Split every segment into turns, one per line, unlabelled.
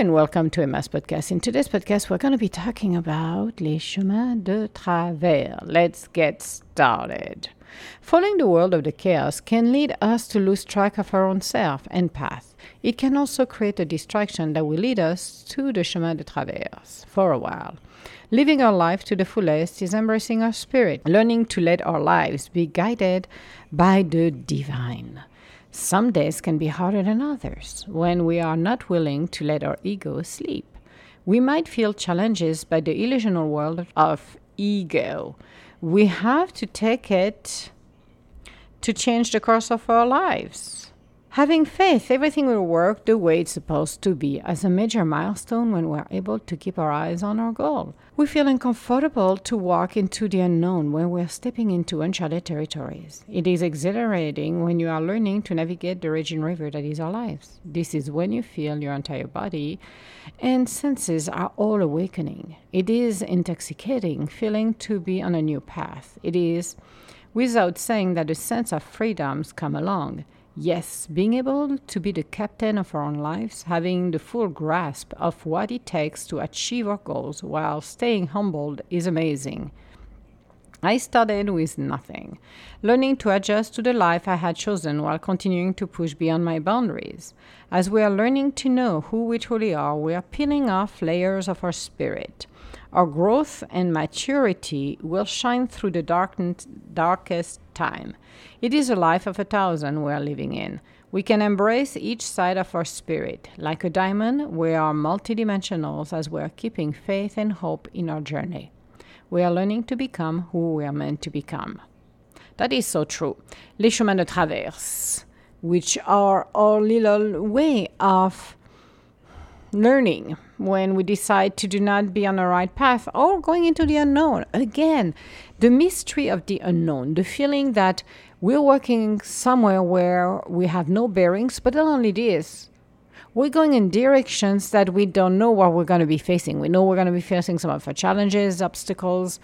and welcome to Emma's podcast. In today's podcast, we're going to be talking about les chemins de traverse. Let's get started. Following the world of the chaos can lead us to lose track of our own self and path. It can also create a distraction that will lead us to the chemin de traverse for a while. Living our life to the fullest is embracing our spirit, learning to let our lives be guided by the divine. Some days can be harder than others when we are not willing to let our ego sleep. We might feel challenges by the illusional world of ego. We have to take it to change the course of our lives. Having faith, everything will work the way it's supposed to be as a major milestone when we're able to keep our eyes on our goal. We feel uncomfortable to walk into the unknown when we're stepping into uncharted territories. It is exhilarating when you are learning to navigate the raging river that is our lives. This is when you feel your entire body and senses are all awakening. It is intoxicating feeling to be on a new path. It is without saying that a sense of freedoms come along. Yes, being able to be the captain of our own lives, having the full grasp of what it takes to achieve our goals while staying humbled is amazing. I started with nothing, learning to adjust to the life I had chosen while continuing to push beyond my boundaries. As we are learning to know who we truly are, we are peeling off layers of our spirit. Our growth and maturity will shine through the darkest time. It is a life of a thousand we are living in. We can embrace each side of our spirit. Like a diamond, we are multidimensional as we are keeping faith and hope in our journey. We are learning to become who we are meant to become. That is so true. Les chemins de traverse, which are our little way of learning when we decide to do not be on the right path or going into the unknown. Again, the mystery of the unknown, the feeling that we're working somewhere where we have no bearings, but not only this, we're going in directions that we don't know what we're going to be facing. We know we're going to be facing some of our challenges, obstacles,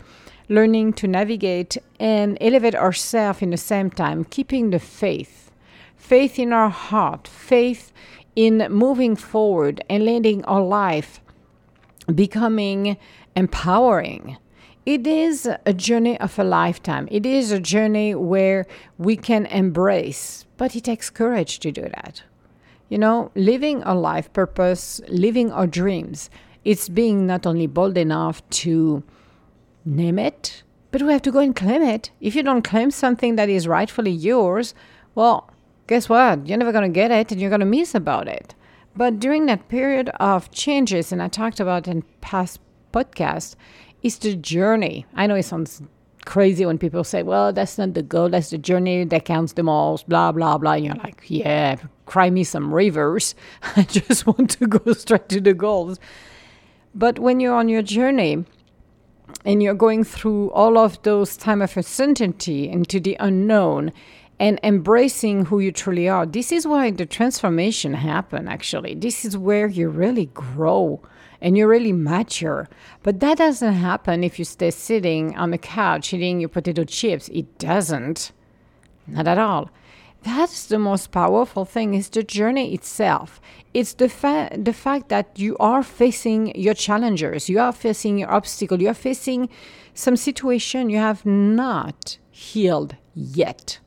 learning to navigate and elevate ourselves in the same time, keeping the faith, faith in our heart, faith in moving forward and letting our life becoming empowering. It is a journey of a lifetime. It is a journey where we can embrace, but it takes courage to do that. You know, living a life purpose, living our dreams, it's being not only bold enough to name it, but we have to go and claim it. If you don't claim something that is rightfully yours, well, guess what? You're never going to get it and you're going to miss about it. But during that period of changes, and I talked about in past podcasts, is the journey. I know it sounds crazy when people say, well, that's not the goal, that's the journey that counts the most, blah, blah, blah. And you're like, yeah, cry me some rivers. I just want to go straight to the goals. But when you're on your journey, and you're going through all of those time of uncertainty into the unknown and embracing who you truly are. This is why the transformation happen actually. This is where you really grow and you really mature. But that doesn't happen if you stay sitting on the couch eating your potato chips. It doesn't. Not at all. That's the most powerful thing is the journey itself. It's the fa- the fact that you are facing your challengers, you are facing your obstacle, you are facing some situation you have not healed yet.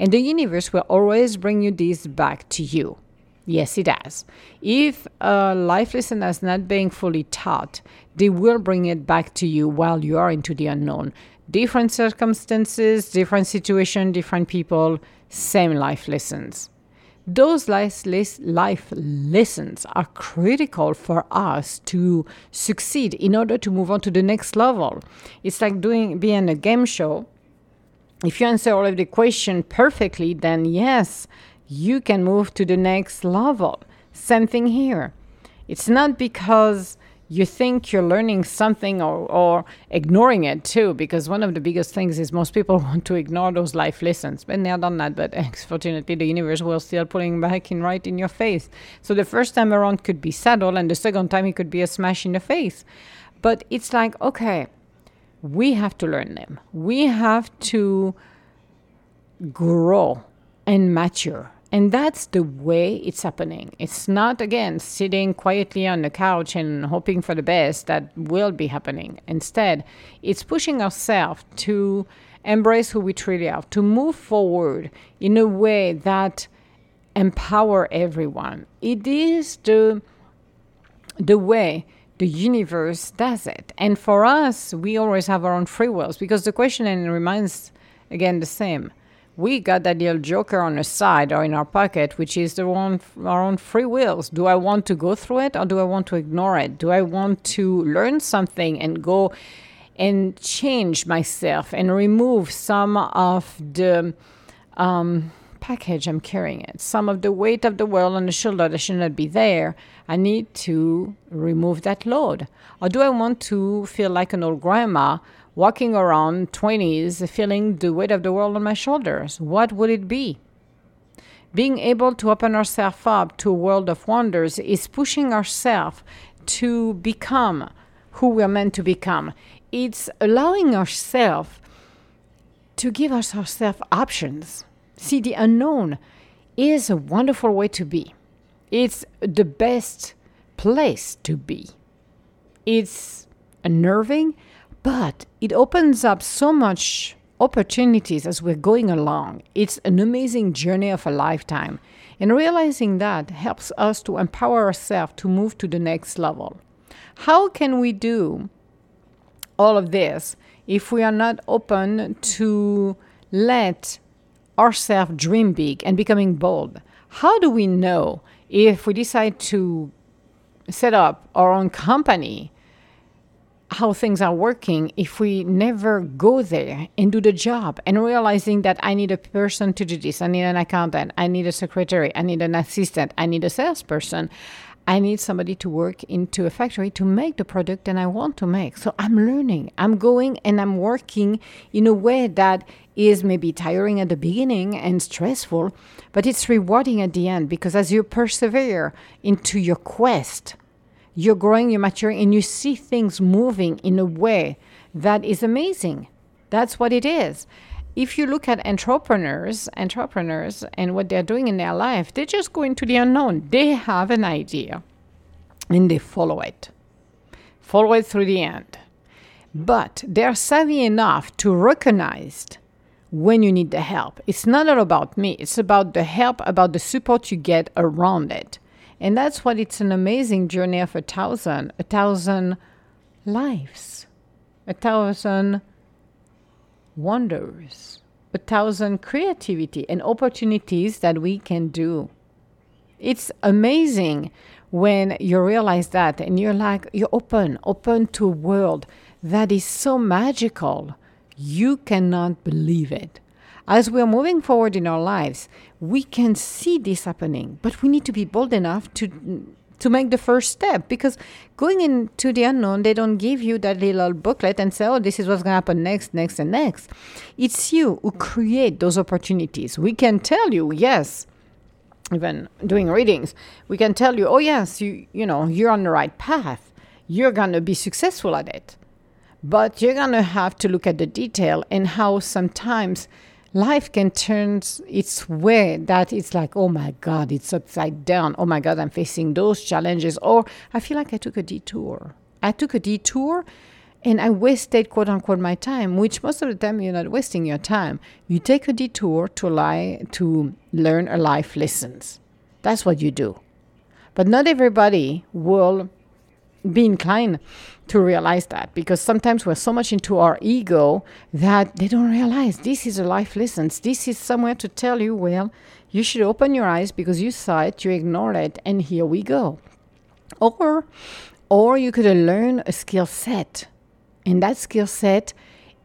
And the universe will always bring you this back to you. Yes, it does. If a life lesson is not being fully taught, they will bring it back to you while you are into the unknown. Different circumstances, different situation, different people, same life lessons. Those life, lessons are critical for us to succeed in order to move on to the next level. It's like doing being a game show if you answer all of the question perfectly, then yes, you can move to the next level. Same thing here. It's not because you think you're learning something or, or ignoring it too, because one of the biggest things is most people want to ignore those life lessons. But they have done that, but unfortunately the universe will still putting back in right in your face. So the first time around could be saddle and the second time it could be a smash in the face. But it's like, okay, we have to learn them. We have to grow and mature And that's the way it's happening. It's not, again, sitting quietly on the couch and hoping for the best that will be happening. Instead, it's pushing ourselves to embrace who we truly are, to move forward in a way that empower everyone. It is the the way the universe does it. And for us, we always have our own free wills because the question and remains again the same. We got that little joker on the side or in our pocket, which is the one our own free wills. Do I want to go through it or do I want to ignore it? Do I want to learn something and go and change myself and remove some of the um, package I'm carrying it. Some of the weight of the world on the shoulder that should not be there. I need to remove that load. Or do I want to feel like an old grandma walking around 20s feeling the weight of the world on my shoulders? What would it be? Being able to open ourselves up to a world of wonders is pushing ourselves to become who we're meant to become. It's allowing ourselves to give us ourselves options See, the unknown is a wonderful way to be. It's the best place to be. It's unnerving, but it opens up so much opportunities as we're going along. It's an amazing journey of a lifetime. And realizing that helps us to empower ourselves to move to the next level. How can we do all of this if we are not open to let ourselves dream big and becoming bold. How do we know if we decide to set up our own company how things are working if we never go there and do the job and realizing that I need a person to do this, I need an accountant, I need a secretary, I need an assistant, I need a salesperson. I need somebody to work into a factory to make the product that I want to make. So I'm learning, I'm going and I'm working in a way that is maybe tiring at the beginning and stressful, but it's rewarding at the end because as you persevere into your quest, you're growing, you're maturing, and you see things moving in a way that is amazing. That's what it is. If you look at entrepreneurs, entrepreneurs and what they're doing in their life, they just go into the unknown. They have an idea and they follow it. Follow it through the end. But they're savvy enough to recognize when you need the help. It's not all about me, it's about the help, about the support you get around it. And that's what it's an amazing journey of a thousand, a thousand lives, a thousand wonders, a thousand creativity and opportunities that we can do. It's amazing when you realize that and you're like, you're open, open to a world that is so magical you cannot believe it. As we're moving forward in our lives, we can see this happening, but we need to be bold enough to to make the first step because going into the unknown, they don't give you that little booklet and say, oh, this is what's going to happen next, next, and next. It's you who create those opportunities. We can tell you, yes, even doing readings, we can tell you, oh, yes, you, you know, you're on the right path. You're going to be successful at it. But you're going to have to look at the detail and how sometimes life can turn its way that it's like, oh my God, it's upside down. Oh my God, I'm facing those challenges. Or I feel like I took a detour. I took a detour and I wasted, quote unquote, my time, which most of the time you're not wasting your time. You take a detour to lie to learn a life lessons. That's what you do. But not everybody will be inclined to realize that because sometimes we're so much into our ego that they don't realize this is a life lesson. This is somewhere to tell you, well, you should open your eyes because you saw it, you ignored it, and here we go. Or, or you could learn a skill set, and that skill set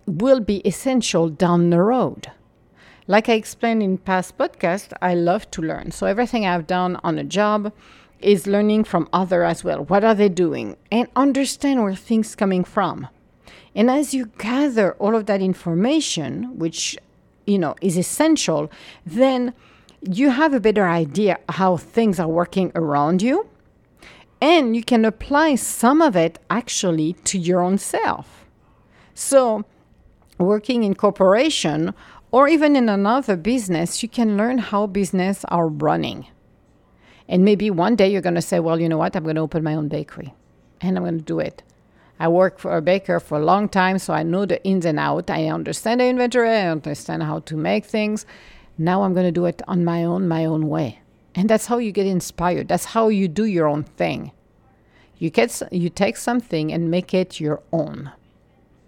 will be essential down the road. Like I explained in past podcasts, I love to learn. So everything I've done on a job, is learning from other as well. What are they doing? And understand where things coming from. And as you gather all of that information, which you know is essential, then you have a better idea how things are working around you. And you can apply some of it actually to your own self. So working in corporation Or even in another business, you can learn how business are running. And maybe one day you're going to say, well, you know what? I'm going to open my own bakery and I'm going to do it. I worked for a baker for a long time, so I know the ins and outs. I understand the inventory, I understand how to make things. Now I'm going to do it on my own, my own way. And that's how you get inspired. That's how you do your own thing. You get you take something and make it your own.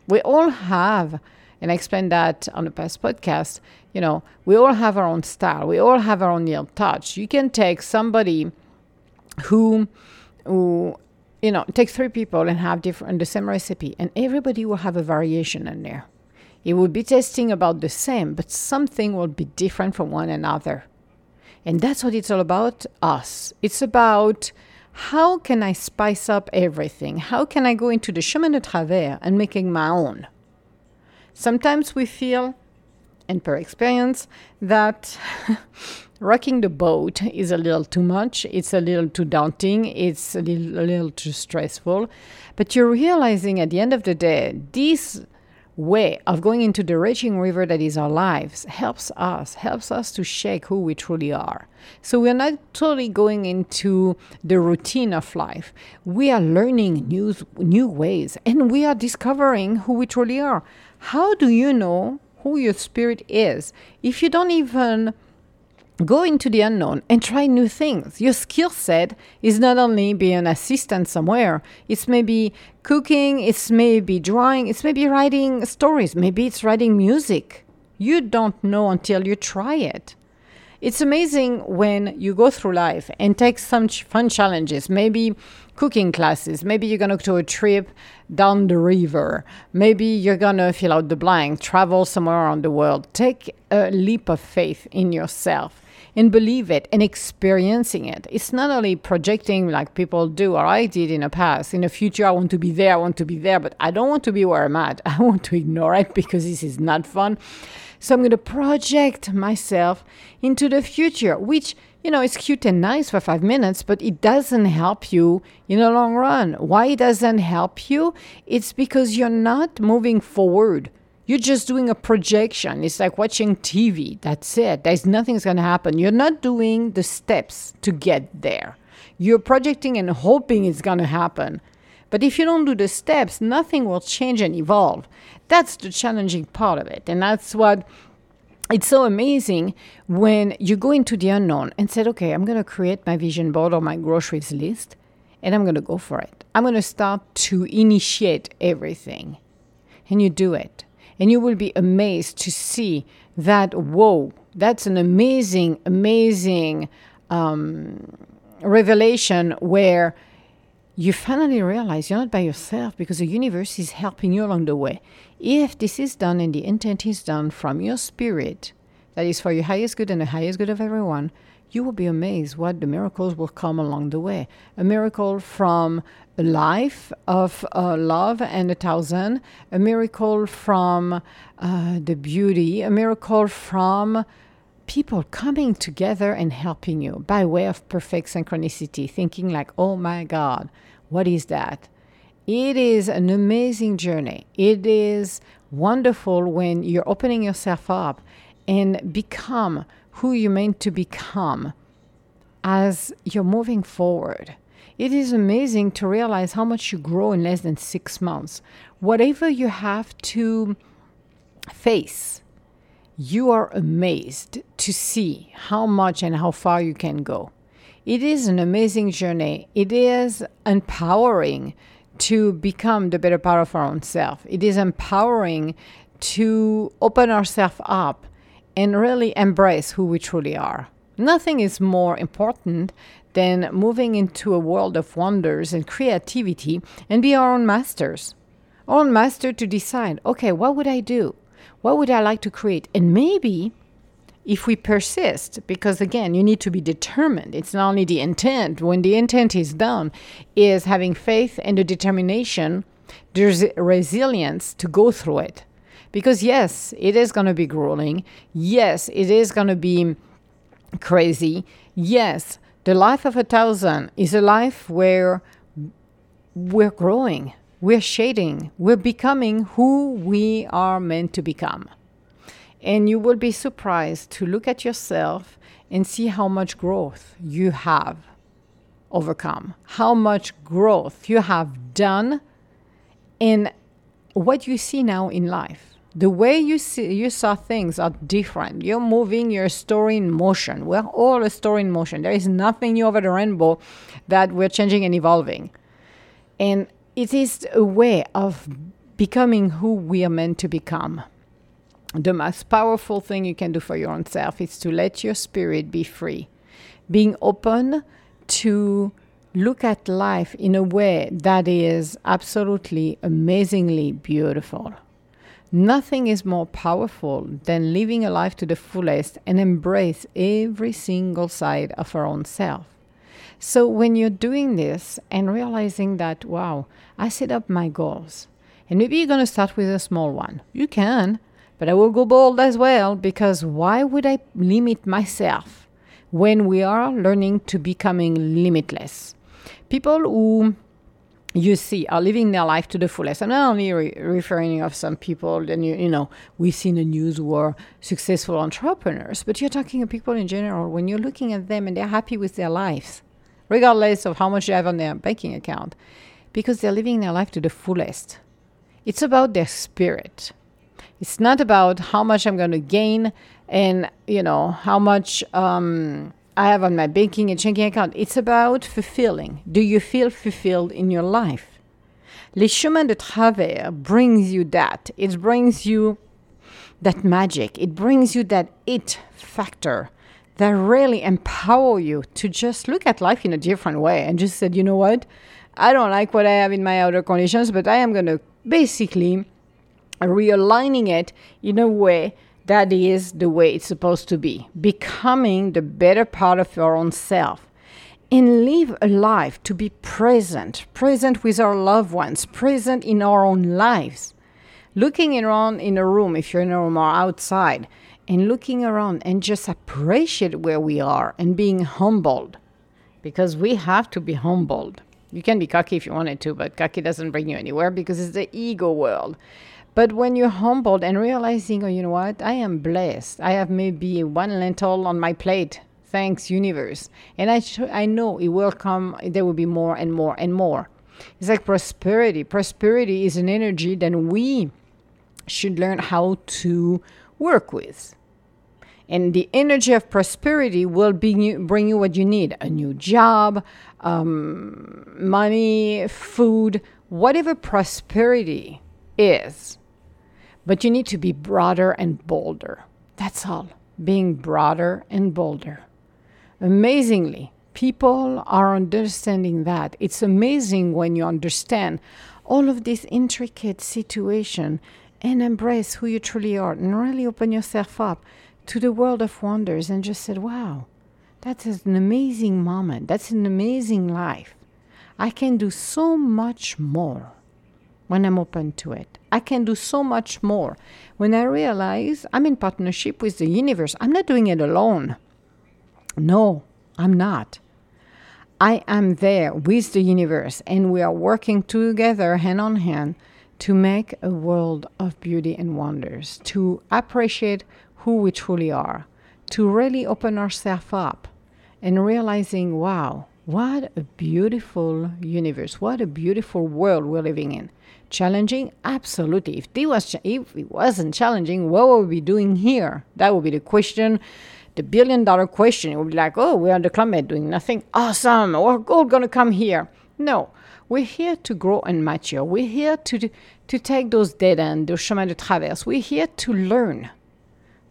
We all have, and I explained that on the past podcast. You know, we all have our own style. We all have our own little touch. You can take somebody who, who, you know, take three people and have different the same recipe, and everybody will have a variation in there. It will be tasting about the same, but something will be different from one another. And that's what it's all about us. It's about how can I spice up everything? How can I go into the chemin de traverse and making my own? Sometimes we feel, and per experience, that rocking the boat is a little too much. It's a little too daunting. It's a little, a little too stressful. But you're realizing at the end of the day, this way of going into the raging river that is our lives helps us, helps us to shake who we truly are. So we're not totally going into the routine of life. We are learning new, new ways and we are discovering who we truly are. How do you know who your spirit is if you don't even Go into the unknown and try new things. Your skill set is not only be an assistant somewhere, it's maybe cooking, it's maybe drawing, it's maybe writing stories, maybe it's writing music. You don't know until you try it. It's amazing when you go through life and take some ch- fun challenges, maybe cooking classes, maybe you're going to go to a trip down the river, maybe you're going to fill out the blank, travel somewhere around the world. Take a leap of faith in yourself and believe it and experiencing it. It's not only projecting like people do or I did in the past. In the future, I want to be there, I want to be there, but I don't want to be where I'm at. I want to ignore it because this is not fun. So I'm going to project myself into the future, which you know, it's cute and nice for five minutes, but it doesn't help you in the long run. Why it doesn't help you? It's because you're not moving forward. You're just doing a projection. It's like watching TV. That's it. There's nothing's going to happen. You're not doing the steps to get there. You're projecting and hoping it's going to happen. But if you don't do the steps, nothing will change and evolve. That's the challenging part of it. And that's what it's so amazing when you go into the unknown and said, okay, I'm going to create my vision board or my groceries list and I'm going to go for it. I'm going to start to initiate everything. And you do it. And you will be amazed to see that, whoa, that's an amazing, amazing um, revelation where you finally realize you're not by yourself because the universe is helping you along the way. If this is done and the intent is done from your spirit, that is for your highest good and the highest good of everyone, you will be amazed what the miracles will come along the way. A miracle from a life of uh, love and a thousand, a miracle from uh, the beauty, a miracle from people coming together and helping you by way of perfect synchronicity, thinking like, oh my God, what is that? It is an amazing journey. It is wonderful when you're opening yourself up and become who you're meant to become as you're moving forward. It is amazing to realize how much you grow in less than six months. Whatever you have to face, you are amazed to see how much and how far you can go. It is an amazing journey. It is empowering to become the better part of our own self. It is empowering to open ourselves up and really embrace who we truly are. Nothing is more important than moving into a world of wonders and creativity and be our own masters. Our own master to decide, okay, what would I do? What would I like to create? And maybe if we persist, because again, you need to be determined. It's not only the intent. When the intent is done, is having faith and the determination, there's resilience to go through it. Because yes, it is going to be grueling. Yes, it is going to be crazy. Yes, the life of a thousand is a life where we're growing, we're shading, we're becoming who we are meant to become. And you will be surprised to look at yourself and see how much growth you have overcome, how much growth you have done in what you see now in life. The way you see you saw things are different. You're moving your story in motion. We're all a story in motion. There is nothing new over the rainbow that we're changing and evolving. And it is a way of becoming who we are meant to become. The most powerful thing you can do for your own self is to let your spirit be free, being open to look at life in a way that is absolutely amazingly beautiful. Nothing is more powerful than living a life to the fullest and embrace every single side of our own self. So, when you're doing this and realizing that, wow, I set up my goals, and maybe you're going to start with a small one, you can, but I will go bold as well because why would I limit myself when we are learning to becoming limitless? People who you see are living their life to the fullest. I'm not only re- referring of some people that you, you know we see in the news who are successful entrepreneurs, but you're talking of people in general. When you're looking at them and they're happy with their lives, regardless of how much they have on their banking account, because they're living their life to the fullest. It's about their spirit. It's not about how much I'm going to gain and you know how much um, I have on my banking and checking account. It's about fulfilling. Do you feel fulfilled in your life? Les chemins de traverse brings you that. It brings you that magic. It brings you that it factor that really empower you to just look at life in a different way and just said, you know what? I don't like what I have in my outer conditions, but I am going to basically realigning it in a way that is the way it's supposed to be. Becoming the better part of your own self. And live a life to be present, present with our loved ones, present in our own lives. Looking around in a room, if you're in a room or outside, and looking around and just appreciate where we are and being humbled. Because we have to be humbled. You can be cocky if you wanted to, but cocky doesn't bring you anywhere because it's the ego world. But when you're humbled and realizing, oh, you know what, I am blessed. I have maybe one lentil on my plate. Thanks, universe. And I, sh- I know it will come, there will be more and more and more. It's like prosperity. Prosperity is an energy that we should learn how to work with. And the energy of prosperity will bring you, bring you what you need a new job, um, money, food, whatever prosperity is but you need to be broader and bolder. That's all. Being broader and bolder. Amazingly, people are understanding that. It's amazing when you understand all of this intricate situation and embrace who you truly are and really open yourself up to the world of wonders and just said, wow, that is an amazing moment. That's an amazing life. I can do so much more when I'm open to it. I can do so much more. When I realize I'm in partnership with the universe, I'm not doing it alone. No, I'm not. I am there with the universe, and we are working together hand on hand to make a world of beauty and wonders, to appreciate who we truly are, to really open ourselves up and realizing, wow, what a beautiful universe, what a beautiful world we're living in. Challenging? Absolutely. If, was, if it wasn't challenging, what would we be doing here? That would be the question, the billion dollar question. It would be like, oh, we're on the climate doing nothing. Awesome. We're all going to come here. No, we're here to grow and mature. We're here to, to take those dead ends, those chemin de traverse. We're here to learn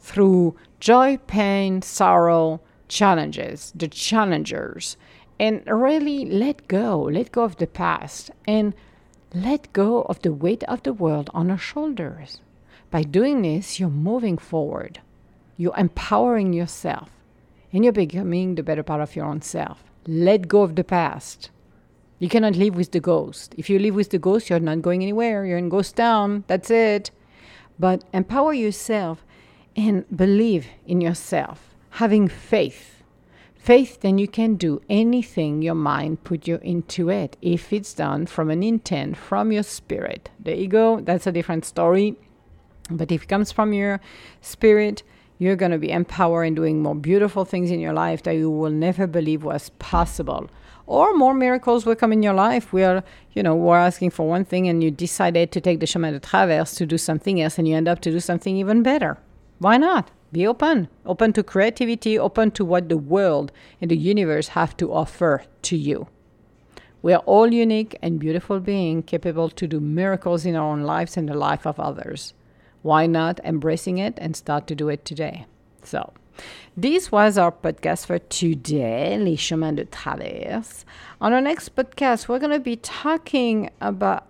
through joy, pain, sorrow, challenges, the challengers, and really let go, let go of the past and let go of the weight of the world on our shoulders. By doing this, you're moving forward. You're empowering yourself. And you're becoming the better part of your own self. Let go of the past. You cannot live with the ghost. If you live with the ghost, you're not going anywhere. You're in ghost town. That's it. But empower yourself and believe in yourself, having faith faith, then you can do anything your mind put you into it if it's done from an intent from your spirit. The ego, that's a different story. But if it comes from your spirit, you're going to be empowered and doing more beautiful things in your life that you will never believe was possible. Or more miracles will come in your life where, you know, we're asking for one thing and you decided to take the chemin de traverse to do something else and you end up to do something even better. Why not? Be open. Open to creativity, open to what the world and the universe have to offer to you. We are all unique and beautiful beings capable to do miracles in our own lives and the life of others why not embracing it and start to do it today? So, this was our podcast for today, Les Chemins de Traverse. On our next podcast, we're going to be talking about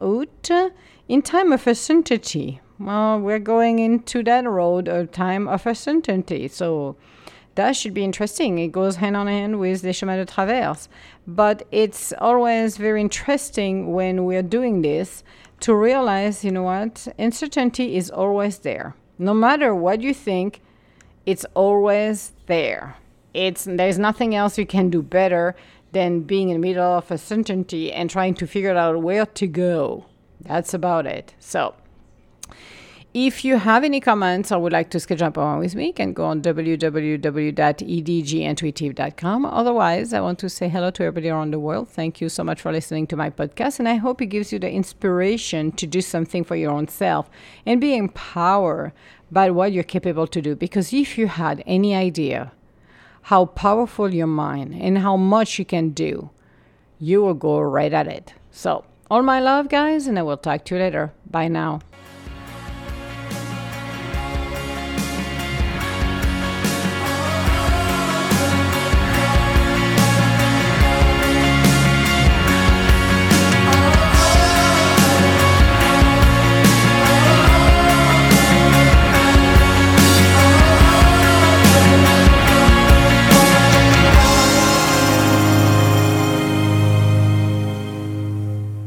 in time of uncertainty. Well, we're going into that road of time of uncertainty. So, that should be interesting. It goes hand on hand with Les Chemins de Traverse. But it's always very interesting when we're doing this to realize, you know what, uncertainty is always there. No matter what you think, it's always there. It's there's nothing else you can do better than being in the middle of uncertainty and trying to figure out where to go. That's about it. So if you have any comments or would like to schedule up one with me, you can go on www.edgintuitive.com. Otherwise, I want to say hello to everybody around the world. Thank you so much for listening to my podcast, and I hope it gives you the inspiration to do something for your own self and be empowered by what you're capable to do. Because if you had any idea how powerful your mind and how much you can do, you will go right at it. So, all my love, guys, and I will talk to you later. Bye now.